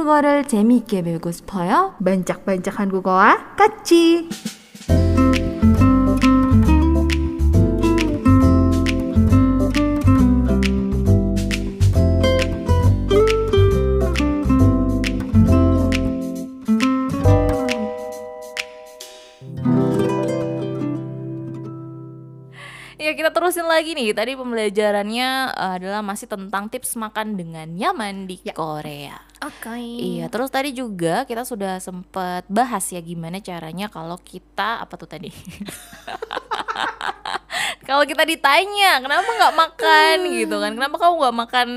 한국어를 재미있게 배우고 싶어요? 반짝반짝 한국어와 같이. Ya kita terusin lagi nih. Tadi pembelajarannya uh, adalah masih tentang tips makan dengan nyaman di Korea. Oke. Iya, terus tadi juga kita sudah sempat bahas ya gimana caranya kalau kita apa tuh tadi? kalau kita ditanya kenapa nggak makan? Gitu kan. Kenapa kamu nggak makan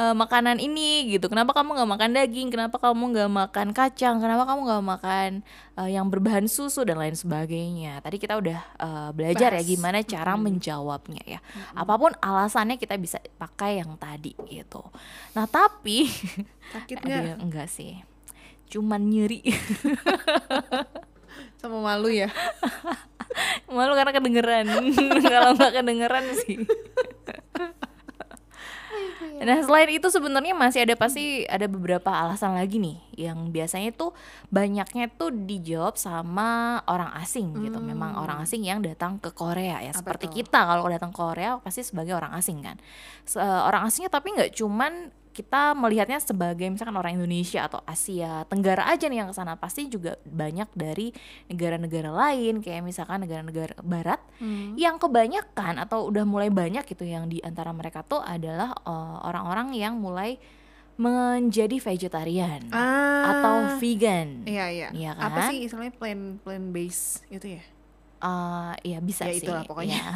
uh, makanan ini? Gitu. Kenapa kamu nggak makan daging? Kenapa kamu nggak makan kacang? Kenapa kamu nggak makan uh, yang berbahan susu? Dan lain sebagainya. Tadi kita udah uh, belajar ya Bahas. gimana cara menjawabnya ya. Apa pun alasannya kita bisa pakai yang tadi gitu. Nah tapi Sakit nggak? enggak sih. Cuman nyeri. Sama malu ya. malu karena kedengeran kalau nggak kedengeran sih Nah selain itu sebenarnya masih ada pasti ada beberapa alasan lagi nih yang biasanya tuh banyaknya tuh dijawab sama orang asing gitu. Memang orang asing yang datang ke Korea ya. Apa Seperti tuh? kita kalau datang ke Korea pasti sebagai orang asing kan. Se- orang asingnya tapi nggak cuman kita melihatnya sebagai misalkan orang Indonesia atau Asia Tenggara aja nih yang ke sana pasti juga banyak dari negara-negara lain kayak misalkan negara-negara Barat yang kebanyakan atau udah mulai banyak gitu yang di antara mereka tuh adalah eh, orang-orang yang mulai menjadi vegetarian Ah. atau vegan. Iya iya. Iya Apa kan? sih istilahnya plan plan base itu ya? Eh, ya bisa Ya, sih. itulah pokoknya. ya.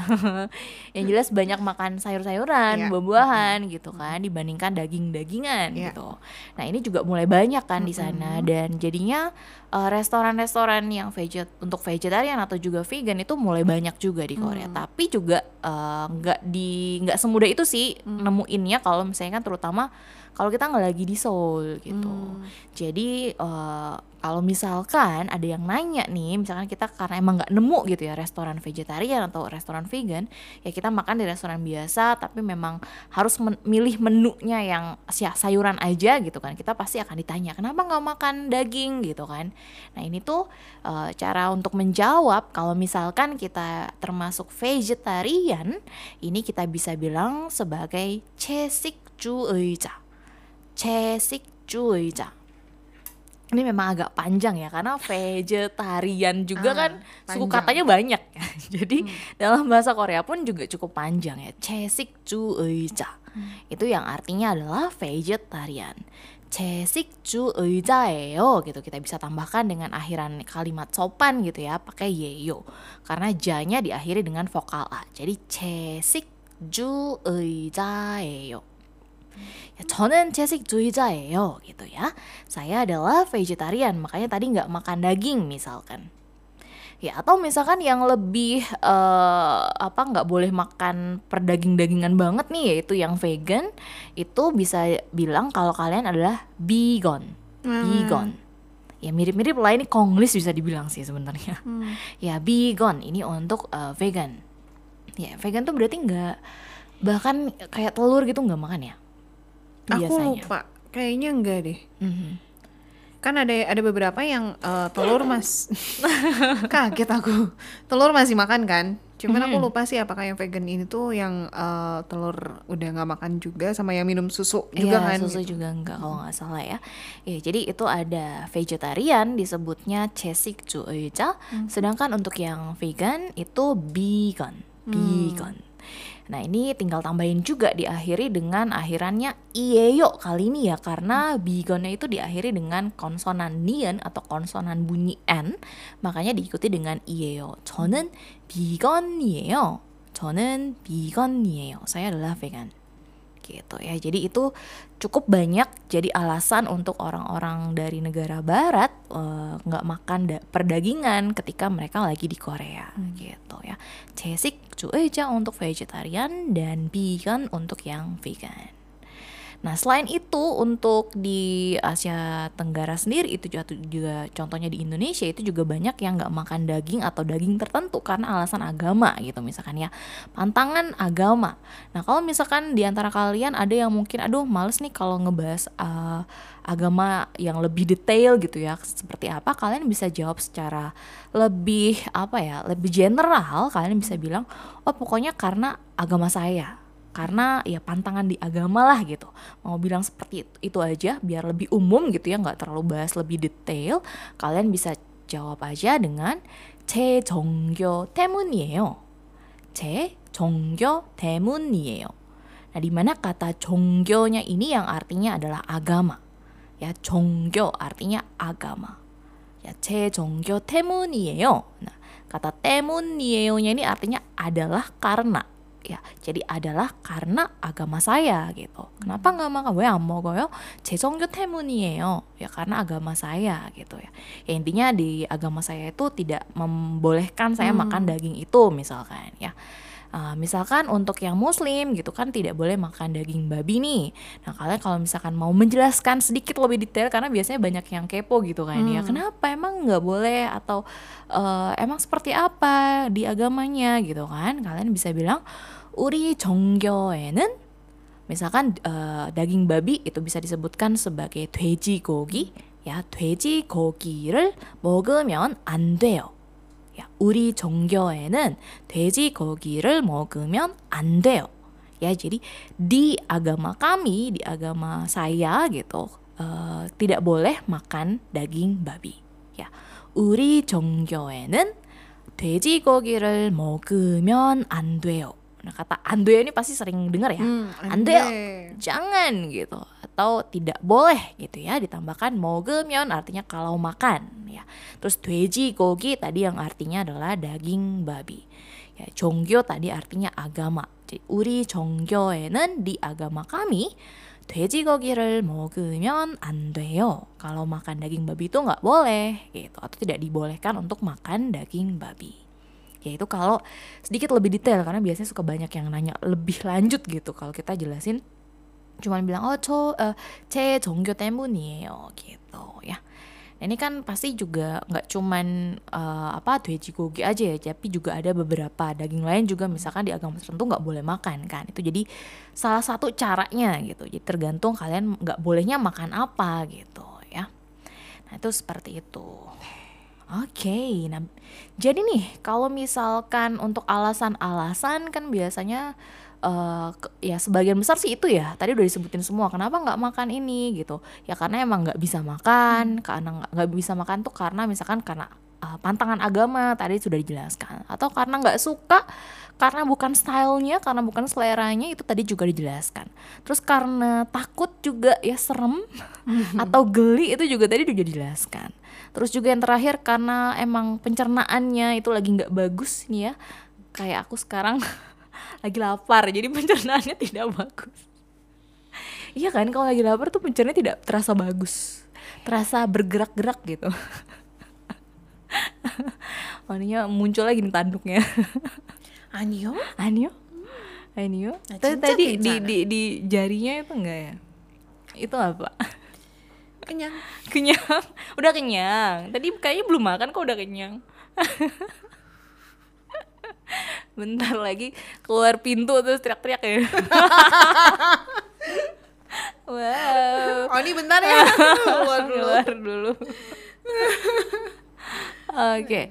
yang jelas banyak makan sayur-sayuran, Iya. buah-buahan gitu kan dibandingkan daging-dagingan Iya. gitu. Nah, ini juga mulai banyak kan di sana dan jadinya eh, restoran-restoran yang veget untuk vegetarian atau juga vegan itu mulai banyak juga di Korea. Mm. Tapi juga eh, nggak di nggak semudah itu sih Mm. nemuinnya kalau misalnya kan terutama kalau kita nggak lagi di Seoul gitu. Hmm. Jadi eh, kalau misalkan ada yang nanya nih, misalkan kita karena emang nggak nemu gitu ya restoran vegetarian atau restoran vegan, ya kita makan di restoran biasa, tapi memang harus men- milih menunya yang sayuran aja gitu kan. Kita pasti akan ditanya kenapa nggak makan daging gitu kan. Nah ini tuh eh, cara untuk menjawab kalau misalkan kita termasuk vegetarian, ini kita bisa bilang sebagai 채식 주의자. 채식주의자. Ini memang agak panjang ya karena vegetarian juga Ah, kan suku panjang. katanya banyak. Jadi dalam bahasa Korea pun juga cukup panjang ya. 채식주의자. Itu yang artinya adalah vegetarian. 채식주의자예요 gitu kita bisa tambahkan dengan akhiran kalimat sopan gitu ya pakai yeyo karena janya diakhiri dengan vokal a jadi 채식주의자예요 Ya, 저는 채식주의자예요 gitu ya. Saya adalah vegetarian, makanya tadi nggak makan daging misalkan. Ya atau misalkan yang lebih eh, apa nggak boleh makan perdaging-dagingan banget nih yaitu yang vegan itu bisa bilang kalau kalian adalah vegan. Vegan. Ya mirip-mirip lah ini Konglis bisa dibilang sih sebenarnya. Ya vegan ini untuk eh, vegan. Ya vegan tuh berarti nggak bahkan kayak telur gitu nggak makan ya? Aku lupa, kayaknya enggak deh. Mm-hmm. Kan ada ada beberapa yang uh, telur mas kaget aku. Telur masih makan kan? Cuman mm-hmm. aku lupa sih apakah yang vegan ini tuh yang uh, telur udah nggak makan juga sama yang minum susu juga ya, kan? susu gitu. juga enggak kalau nggak salah ya. Ya jadi itu ada vegetarian disebutnya cesik cuyca mm-hmm. sedangkan untuk yang vegan itu vegan, vegan. Hmm. mm. Nah, ini tinggal tambahin juga diakhiri dengan akhirannya ieyo kali ini ya karena vegannya itu diakhiri dengan konsonan nian atau konsonan bunyi n, makanya diikuti dengan ieyo. 저는 vegan이에요. 저는 vegan이에요. Saya adalah vegan gitu ya. Jadi itu cukup banyak jadi alasan untuk orang-orang dari negara barat eh, nggak uh, makan da- perdagingan ketika mereka lagi di Korea hmm. gitu ya. Cesik cueja untuk vegetarian dan vegan untuk yang vegan. Nah, selain itu untuk di Asia Tenggara sendiri itu juga, contohnya di Indonesia itu juga banyak yang nggak makan daging atau daging tertentu karena alasan agama gitu misalkan ya. Pantangan agama. Nah, kalau misalkan di antara kalian ada yang mungkin aduh males nih kalau ngebahas uh, agama yang lebih detail gitu ya seperti apa kalian bisa jawab secara lebih apa ya lebih general kalian bisa bilang oh pokoknya karena agama saya karena ya pantangan di agama lah gitu mau bilang seperti itu, itu aja biar lebih umum gitu ya nggak terlalu bahas lebih detail kalian bisa jawab aja dengan 제 종교 때문이에요. 제 종교 때문이에요. Nah, di mana kata 종교nya ini yang artinya adalah agama. Ya, 종교 artinya agama. Ya, 제 종교 때문이에요. Nah, kata 때문이에요nya ini artinya adalah karena ya jadi adalah karena agama saya gitu. Kenapa hmm. nggak makan gue ya, nggak mau goyo jejongyo temunio ya karena agama saya gitu ya. ya intinya di agama saya itu tidak membolehkan saya hmm. makan daging itu misalkan ya. Uh, misalkan untuk yang muslim gitu kan tidak boleh makan daging babi nih. Nah kalian kalau misalkan mau menjelaskan sedikit lebih detail karena biasanya banyak yang kepo gitu kan ya. hmm. ya. Kenapa emang nggak boleh atau uh, emang seperti apa di agamanya gitu kan? Kalian bisa bilang 우리 정교에는 misalkan uh, daging babi itu bisa disebutkan sebagai 돼지고기 ya 돼지고기를 먹으면 안 돼요. 야, 우리 종교에는 돼지고기를 먹으면 안 돼요. Ya, jadi di agama kami, di agama saya gitu, uh, tidak boleh makan daging babi. Ya, 우리 종교에는 돼지고기를 먹으면 안 돼요. Nah kata ando ini pasti sering dengar ya, hmm, ando jangan gitu atau tidak boleh gitu ya ditambahkan mogemion artinya kalau makan ya terus 돼지 gogi tadi yang artinya adalah daging babi ya 종교 tadi artinya agama jadi 우리 종교에는 di agama kami 돼지고기를 먹으면 안 돼요. Kalau makan daging babi itu nggak boleh gitu atau tidak dibolehkan untuk makan daging babi. yaitu kalau sedikit lebih detail karena biasanya suka banyak yang nanya lebih lanjut gitu. Kalau kita jelasin cuman bilang oh co eh, uh, ce jonggyo temunio gitu ya. Nah, ini kan pasti juga nggak cuman uh, apa gogi aja ya tapi juga ada beberapa daging lain juga. Misalkan di agama tertentu nggak boleh makan kan. Itu jadi salah satu caranya gitu. Jadi tergantung kalian nggak bolehnya makan apa gitu ya. Nah itu seperti itu. Oke, okay, nah jadi nih kalau misalkan untuk alasan-alasan kan biasanya uh, ya sebagian besar sih itu ya tadi udah disebutin semua kenapa nggak makan ini gitu. Ya karena emang nggak bisa makan karena nggak bisa makan tuh karena misalkan karena uh, pantangan agama tadi sudah dijelaskan. Atau karena nggak suka karena bukan stylenya karena bukan seleranya itu tadi juga dijelaskan. Terus karena takut juga ya serem atau geli itu juga tadi udah dijelaskan. Terus juga yang terakhir karena emang pencernaannya itu lagi nggak bagus nih ya kayak aku sekarang lagi lapar jadi pencernaannya tidak bagus. Iya kan kalau lagi lapar tuh pencernaannya tidak terasa bagus terasa bergerak-gerak gitu. Aninya muncul lagi nih tanduknya Anio? Anio? Anio? Nah, tadi di, di di jarinya itu enggak ya? Itu apa? Kenyang. Kenyang? Udah kenyang. Tadi kayaknya belum makan kok udah kenyang. Bentar lagi keluar pintu terus teriak-teriak ya. Wow. Oh ini bentar ya. Keluar dulu, keluar dulu. Oke, okay.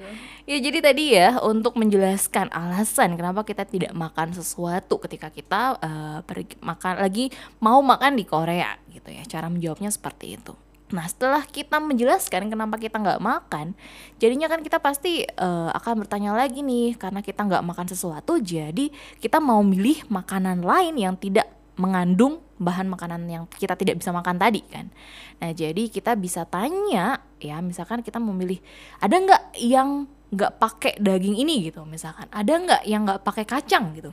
ya jadi tadi ya untuk menjelaskan alasan kenapa kita tidak makan sesuatu ketika kita uh, pergi makan lagi mau makan di Korea gitu ya. Cara menjawabnya seperti itu. Nah setelah kita menjelaskan kenapa kita nggak makan, jadinya kan kita pasti uh, akan bertanya lagi nih karena kita nggak makan sesuatu, jadi kita mau milih makanan lain yang tidak mengandung bahan makanan yang kita tidak bisa makan tadi kan. Nah jadi kita bisa tanya ya misalkan kita memilih ada nggak yang nggak pakai daging ini? gitu misalkan, ada nggak yang nggak pakai kacang? gitu.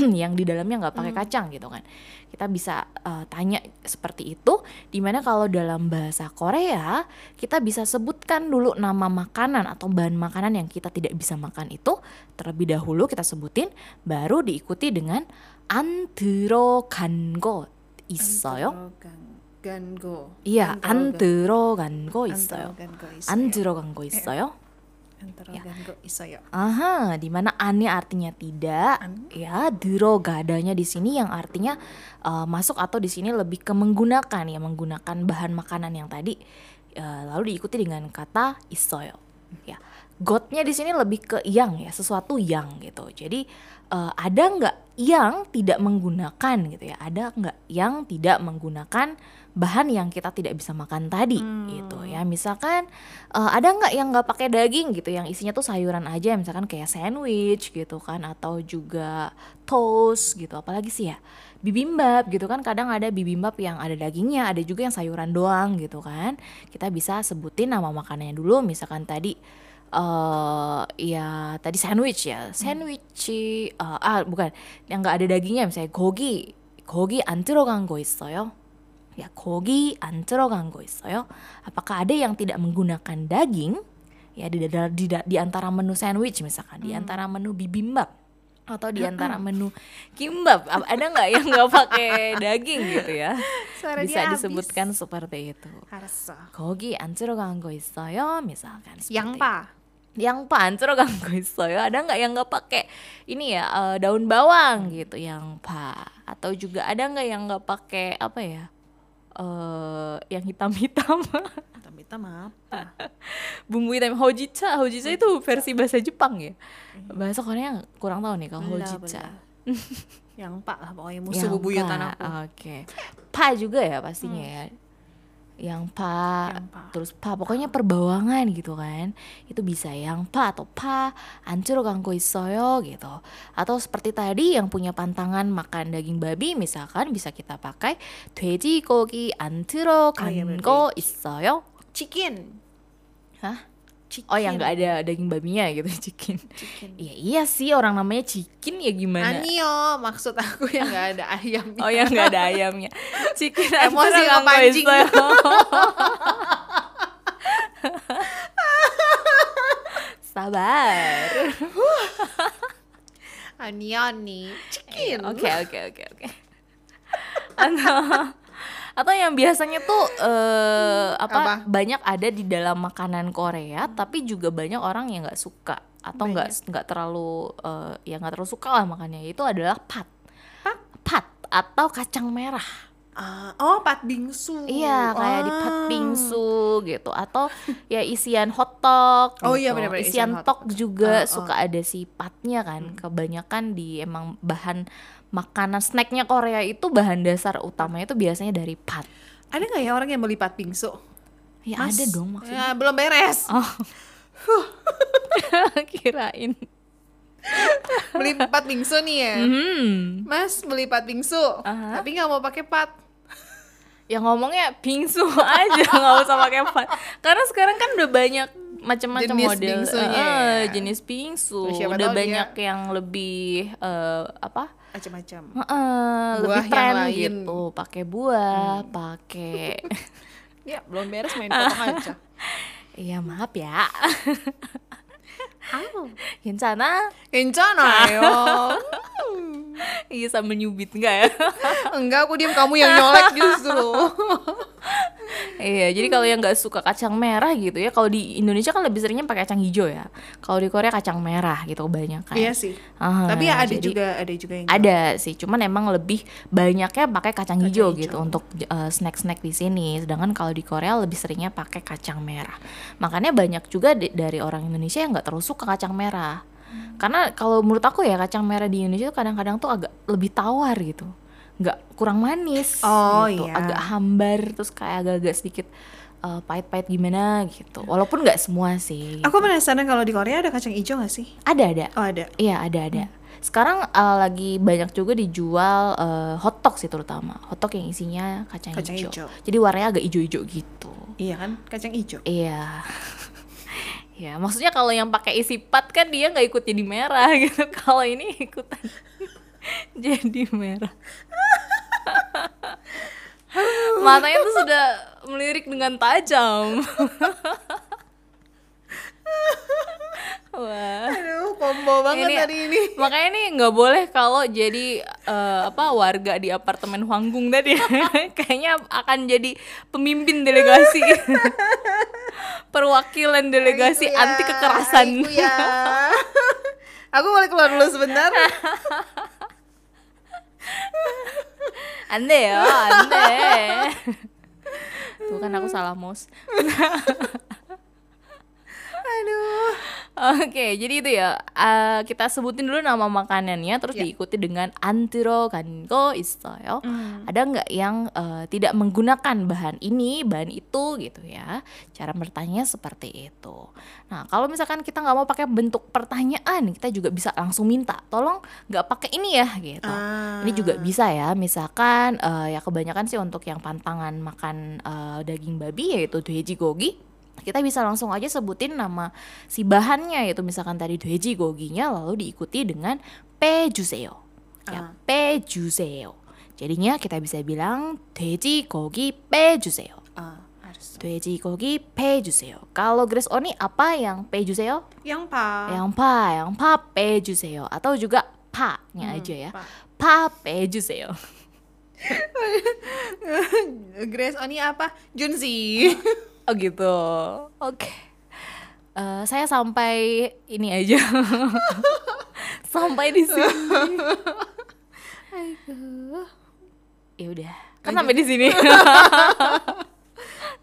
Yang di dalamnya nggak pakai hmm. kacang gitu kan. Kita bisa uh, tanya seperti itu di mana kalau dalam bahasa Korea kita bisa sebutkan dulu nama makanan atau bahan makanan yang kita tidak bisa makan itu terlebih dahulu kita sebutin baru diikuti dengan an 들어간 것 있어요? Gan go. Iya, 안 들어간 거 An 있어요. 들어간 거 있어요. 안 들어간 거 있어요? An 들어간 거 있어요. Aha, di mana annya artinya tidak, An. ya 들어가다nya di sini yang artinya uh, masuk atau di sini lebih ke menggunakan ya menggunakan bahan makanan yang tadi uh, lalu diikuti dengan kata 있어요. Ya, gotnya di sini lebih ke yang ya sesuatu yang gitu. Jadi uh, ada nggak yang tidak menggunakan gitu ya? Ada nggak yang tidak menggunakan bahan yang kita tidak bisa makan tadi gitu ya? Misalkan uh, ada nggak yang nggak pakai daging gitu yang isinya tuh sayuran aja misalkan kayak sandwich gitu kan atau juga toast gitu. Apalagi sih ya bibimbap gitu kan. Kadang ada bibimbap yang ada dagingnya ada juga yang sayuran doang gitu kan. Kita bisa sebutin nama makanannya dulu. Misalkan tadi uh, ya tadi sandwich ya. Sandwich uh, ah bukan. Yang nggak ada dagingnya misalnya gogi. Gogi antiro ganggo istoyo ya gogi antiro ganggo istoyo apakah ada yang tidak menggunakan daging? Ya di, di, di, di antara menu sandwich misalkan hmm. di antara menu bibimbap atau di antara menu kimbab ada nggak yang nggak pakai daging gitu ya? Suara bisa disebutkan habis. seperti itu. Kogi ancur ganggu isoyo misalkan yang pa. Yang pa ancur ganggu isoyo. Ada nggak yang nggak pakai ini ya uh, daun bawang gitu yang pa? Atau juga ada nggak yang nggak pakai apa ya uh, yang hitam-hitam? Hitam-hitam apa? bumbu hitam hojicha hojicha itu versi bahasa Jepang ya bahasa Korea kurang tahu nih kalau Bela, hojicha bela. Yang pak lah pokoknya musuh Yang bebuyutan pa, aku. oke pa juga ya pastinya ya yang pa, Yang pa. terus pa pokoknya perbawangan gitu kan itu bisa yang pa atau pa ancur ganggu 있어요 gitu atau seperti tadi yang punya pantangan makan daging babi misalkan bisa kita pakai 돼지고기 안 Oh, iya, 들어간 berarti. 거 있어요 chicken hah Chicken. Oh yang gak ada daging babinya gitu chicken. chicken. Ya iya sih orang namanya chicken ya gimana? Anio maksud aku yang gak ada ayamnya. oh yang gak ada ayamnya. Chicken emosi nggak pancing. Sabar. Anio nih chicken. Iya, oke oke oke oke. Ano atau yang biasanya tuh eh, apa, Apa? banyak ada di dalam makanan Korea tapi juga banyak orang yang nggak suka atau nggak nggak terlalu eh, ya nggak terlalu suka lah makannya itu adalah pat Pat? pat atau kacang merah Ah, oh, pat bingsu. iya kayak di pat Ah. bingsu gitu atau ya isian hotdog Oh iya, gitu. benar-benar, isian isian tok juga Oh, oh. suka ada si patnya kan kebanyakan di emang bahan makanan snacknya Korea itu bahan dasar utamanya itu biasanya dari pat Ada nggak ya orang yang beli pat bingsu? ya Mas, ada dong maksudnya Ya, belum beres. oh kirain Beli pat bingsu nih ya. hmm Mas beli pat bingsu, Aha. tapi nggak mau pakai pat. ya ngomongnya bingsu aja nggak usah pakai pat karena sekarang kan udah banyak macam-macam model bingsunya ya. jenis bingsu Terus siapa udah tahu dia- banyak yang lebih eh, apa Macam-macam. Heeh, lebih Buah yang tren. Hmm. gitu pakai buah pakai Ya, belum beres main potong aja. iya maaf ya 괜찮아? Kencanayo. iya sambil nyubit enggak ya Enggak, aku diam kamu yang nyolek justru. iya jadi kalau yang nggak suka kacang merah gitu ya kalau di Indonesia kan lebih seringnya pakai kacang hijau ya kalau di Korea kacang merah gitu kebanyakan Iya sih. Aha, Tapi ya ada jadi- juga ada juga yang ada sih cuman emang lebih banyaknya pakai kacang hijau hijau. gitu untuk uh, snack-snack di sini sedangkan kalau di Korea lebih seringnya pakai kacang merah makanya banyak juga di- dari orang Indonesia yang nggak terlalu suka kacang merah karena kalau menurut aku ya kacang merah di Indonesia tuh kadang-kadang tuh agak lebih tawar gitu nggak kurang manis Oh, gitu iya. agak hambar terus kayak agak-agak sedikit uh, pahit-pahit gimana gitu walaupun nggak semua sih Aku penasaran kalau di Korea ada kacang hijau gak sih? ada ada Oh ada. Iya ada ada. Sekarang uh, lagi banyak juga dijual uh, hotdog sih terutama hotdog yang isinya kacang, Kacang hijau. hijau. Jadi warnanya agak hijau-hijau gitu. Iya kan, kacang hijau. Iya. Ya maksudnya kalau yang pakai isi pat kan dia nggak ikut jadi merah gitu. Kalau ini ikutan jadi merah. Matanya tuh sudah melirik dengan tajam. Wah. Aduh, kok Combo banget Ini- hari ini. Makanya nih nggak boleh kalau jadi eh, apa warga di apartemen Huanggung tadi kayaknya akan jadi pemimpin delegasi perwakilan delegasi Aiku ya, anti kekerasan. ya. Aku boleh keluar dulu sebentar. Ande ya, ande. Tuh kan aku salah mouse. Aduh. Oke, okay, jadi itu ya. Uh, kita sebutin dulu nama makanannya, terus yeah. diikuti dengan antiro kanko istoyo. Mm. Ada nggak yang uh, tidak menggunakan bahan ini, bahan itu gitu ya? Cara bertanya seperti itu. Nah, kalau misalkan kita nggak mau pakai bentuk pertanyaan, kita juga bisa langsung minta, tolong nggak pakai ini ya, gitu. Uh. Ini juga bisa ya. Misalkan uh, ya kebanyakan sih untuk yang pantangan makan uh, daging babi yaitu doeji gogi kita bisa langsung aja sebutin nama si bahannya yaitu misalkan tadi doji goginya lalu diikuti dengan pejuseo ya uh. pejuseo jadinya kita bisa bilang doji gogi pejuseo uh. gogi kogi pejuseo. Kalau Grace Oni apa yang pejuseo? Yang pa. Yang pa, yang pa pejuseo atau juga pa-nya hmm, aja ya. Pa, pa pejuseo. Grace Oni apa? Junzi. Oh gitu. Oke. Eh, saya sampai ini aja. sampai di sini. Ya udah. Kan sampai di sini.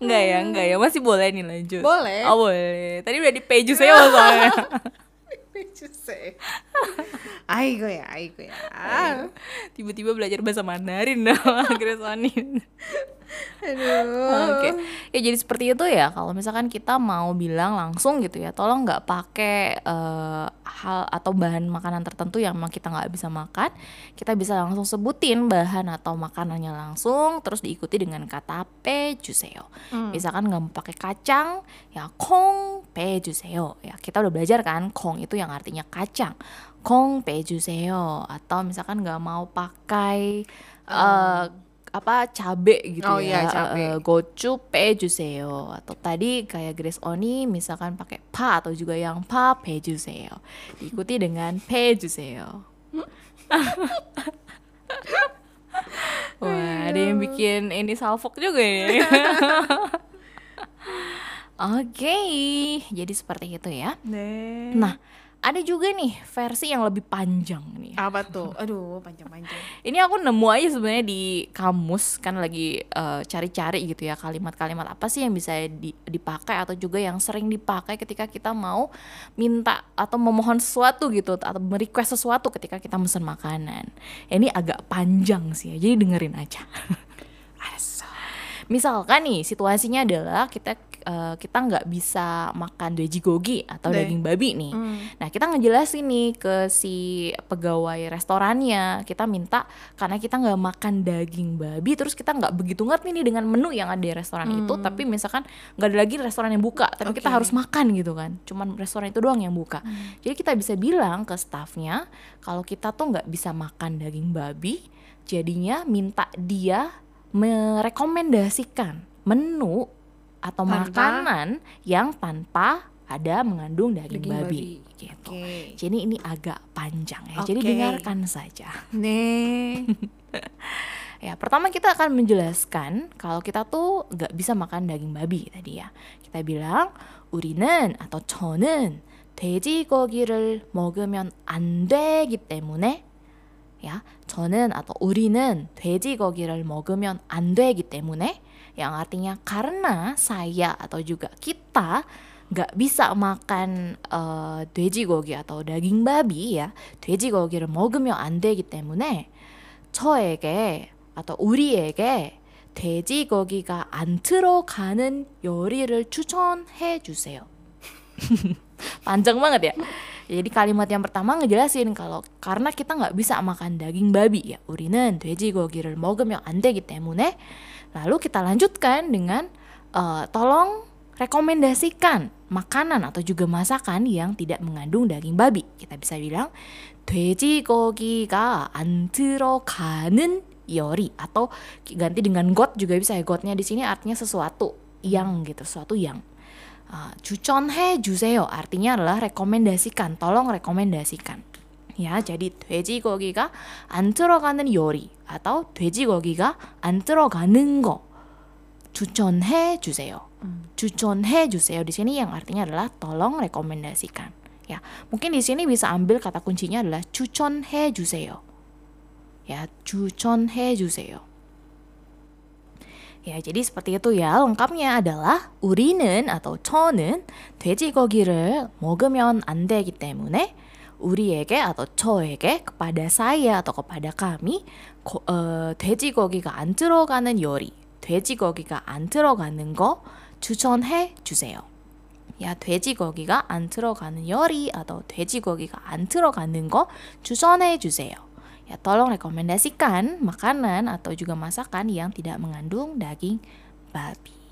Enggak ya, enggak ya. Masih boleh nih lanjut. Boleh. Oh, boleh. Tadi udah di page saya soalnya. Junzi. Aigo ya, aigo ya. Tiba-tiba belajar bahasa Mandarin dong, Oni. Aduh. Oke, ya jadi seperti itu ya. Kalau misalkan kita mau bilang langsung gitu ya, tolong nggak pakai eh, hal atau bahan makanan tertentu yang memang kita nggak bisa makan. Kita bisa langsung sebutin bahan atau makanannya langsung, terus diikuti dengan kata pejuseyo. Misalkan nggak mau pakai kacang, ya kong pejuseyo. Ya kita udah belajar kan, kong itu yang artinya kacang. Kong pejuseyo. Atau misalkan nggak mau pakai eh, apa cabe gitu Oh ya iya, cabe. eh, pejuseyo atau tadi kayak Grace Oni misalkan pakai pa atau juga yang pa pejuseyo diikuti dengan pejuseyo Wah, ada yang bikin ini salfok juga ya. Oke, jadi seperti itu ya. Nah, ada juga nih versi yang lebih panjang nih. Apa tuh? Aduh, panjang-panjang. Ini aku nemu aja sebenarnya di kamus kan lagi eh, cari-cari gitu ya kalimat-kalimat apa sih yang bisa di- dipakai atau juga yang sering dipakai ketika kita mau minta atau memohon sesuatu gitu atau merequest sesuatu ketika kita mesen makanan. Ya, ini agak panjang sih ya, jadi dengerin aja. misalkan nih situasinya adalah kita uh, kita nggak bisa makan daging gogi atau Deh. daging babi nih. Hmm. Nah kita ngejelasin nih ke si pegawai restorannya, kita minta karena kita nggak makan daging babi, terus kita nggak begitu ngerti nih dengan menu yang ada di restoran hmm. itu. Tapi misalkan nggak ada lagi restoran yang buka, tapi okay. kita harus makan gitu kan. Cuman restoran itu doang yang buka. Hmm. Jadi kita bisa bilang ke staffnya kalau kita tuh nggak bisa makan daging babi, jadinya minta dia merekomendasikan menu atau Tanpa- makanan yang tanpa ada mengandung daging, Daging babi, babi. gitu. Oke. Jadi ini agak panjang ya. Jadi Oke. dengarkan saja. Nih. Ya, pertama kita akan menjelaskan kalau kita tuh nggak bisa makan daging babi tadi ya. Kita bilang 우리는 atau 저는 돼지고기를 먹으면 안 되기 때문에 ya, 저는 atau 우리는 돼지고기를 먹으면 안 되기 때문에 yang artinya karena saya atau juga kita nggak bisa makan eh, 돼지고기 atau daging babi ya, 돼지고기를 먹으면 안 되기 때문에 저에게 atau 우리에게 돼지고기가 안 들어가는 요리를 추천해 주세요. Banget ya. Jadi kalimat yang pertama ngejelasin kalau karena kita nggak bisa makan daging babi ya, 우리는 돼지고기를 먹으면 안 되기 때문에 lalu kita lanjutkan dengan eh, tolong rekomendasikan makanan atau juga masakan yang tidak mengandung daging babi. Kita bisa bilang 돼지고기가 안 들어가는 요리 atau ganti dengan got juga bisa ya. Gotnya di sini artinya sesuatu yang gitu, sesuatu yang Uh, 추천해 주세요 artinya adalah rekomendasikan, tolong rekomendasikan. Ya, jadi 돼지고기가 안 들어가는 요리 atau 돼지고기가 안 들어가는 거 추천해 주세요. 추천해 주세요 di sini yang artinya adalah tolong rekomendasikan. Ya, mungkin di sini bisa ambil kata kuncinya adalah 추천해 주세요. Ya, 추천해 주세요. Ya, jadi seperti itu ya. Lengkapnya adalah 우리는 atau 저는 돼지고기를 먹으면 안 되기 때문에 우리에게 atau 저에게 kepada saya atau kepada kami 고, 어, 돼지고기가 안 들어가는 요리, 돼지고기가 안 들어가는 거 추천해 주세요. Ya, 돼지고기가 안 들어가는 요리 atau 돼지고기가 안 들어가는 거 추천해 주세요. Ya, tolong rekomendasikan makanan atau juga masakan yang tidak mengandung daging babi.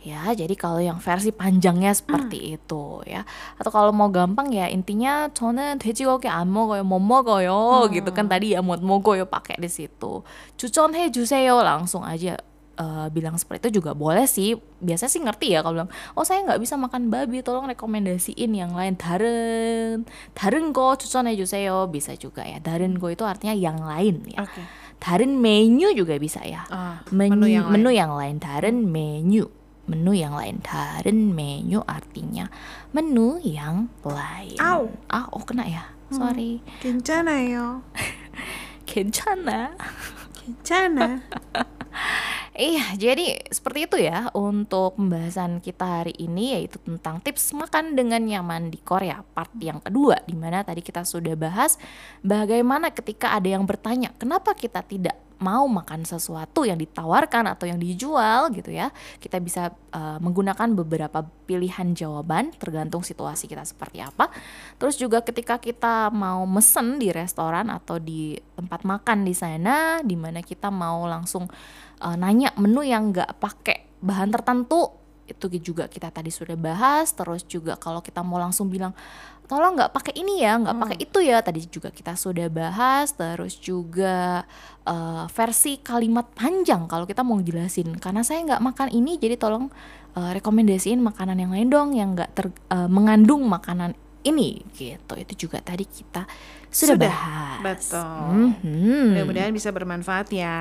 Ya, jadi kalau yang versi panjangnya seperti itu ya. Atau kalau mau gampang ya intinya 저는 돼지고기 안 먹어요. 못 먹어요. gitu kan tadi ya 못 먹어요 pakai di situ. 추천해 주세요 langsung aja uh, bilang seperti itu juga boleh sih. Biasanya sih ngerti ya kalau bilang oh saya nggak bisa makan babi tolong rekomendasiin yang lain. Daren daren go cucon juseyo. Bisa juga ya. Daren go itu artinya yang lain ya. Okay. daren menu juga bisa ya. Uh, menu, menu yang menu lain. yang lain. Daren menu menu yang lain. Daren menu artinya menu yang lain. Ow. ah oh kena ya. Hmm. Sorry. Hmm, kencana yo. Kencana. Kencana. Iya, jadi seperti itu ya untuk pembahasan kita hari ini yaitu tentang tips makan dengan nyaman di Korea part yang kedua di mana tadi kita sudah bahas bagaimana ketika ada yang bertanya kenapa kita tidak mau makan sesuatu yang ditawarkan atau yang dijual gitu ya. Kita bisa uh, menggunakan beberapa pilihan jawaban tergantung situasi kita seperti apa. Terus juga ketika kita mau mesen di restoran atau di tempat makan di sana di mana kita mau langsung uh, nanya menu yang nggak pakai bahan tertentu itu juga kita tadi sudah bahas terus juga kalau kita mau langsung bilang tolong nggak pakai ini ya nggak pakai itu ya tadi juga kita sudah bahas terus juga uh, versi kalimat panjang kalau kita mau jelasin. Karena saya nggak makan ini jadi tolong uh, rekomendasiin makanan yang lain dong yang nggak ter uh, mengandung makanan ini gitu. Itu juga tadi kita sudah, Sudah, bahas betul. Mhm. Mudah-mudahan bisa bermanfaat ya.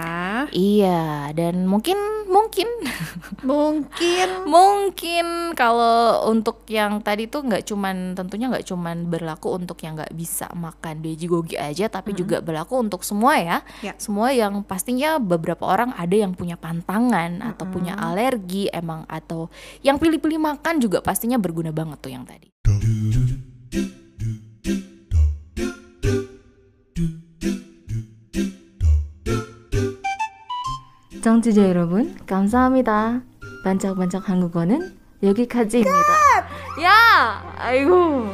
Iya, dan mungkin mungkin Mungkin mungkin kalau untuk yang tadi tuh nggak cuman tentunya nggak cuman berlaku untuk yang nggak bisa makan gogi aja, tapi juga berlaku untuk semua ya. Ya. Semua yang pastinya beberapa orang ada yang punya pantangan atau punya alergi emang atau yang pilih-pilih makan juga pastinya berguna banget tuh yang tadi. 청취자 여러분, 감사합니다. 반짝반짝 한국어는 여기까지입니다. 야! 아이고.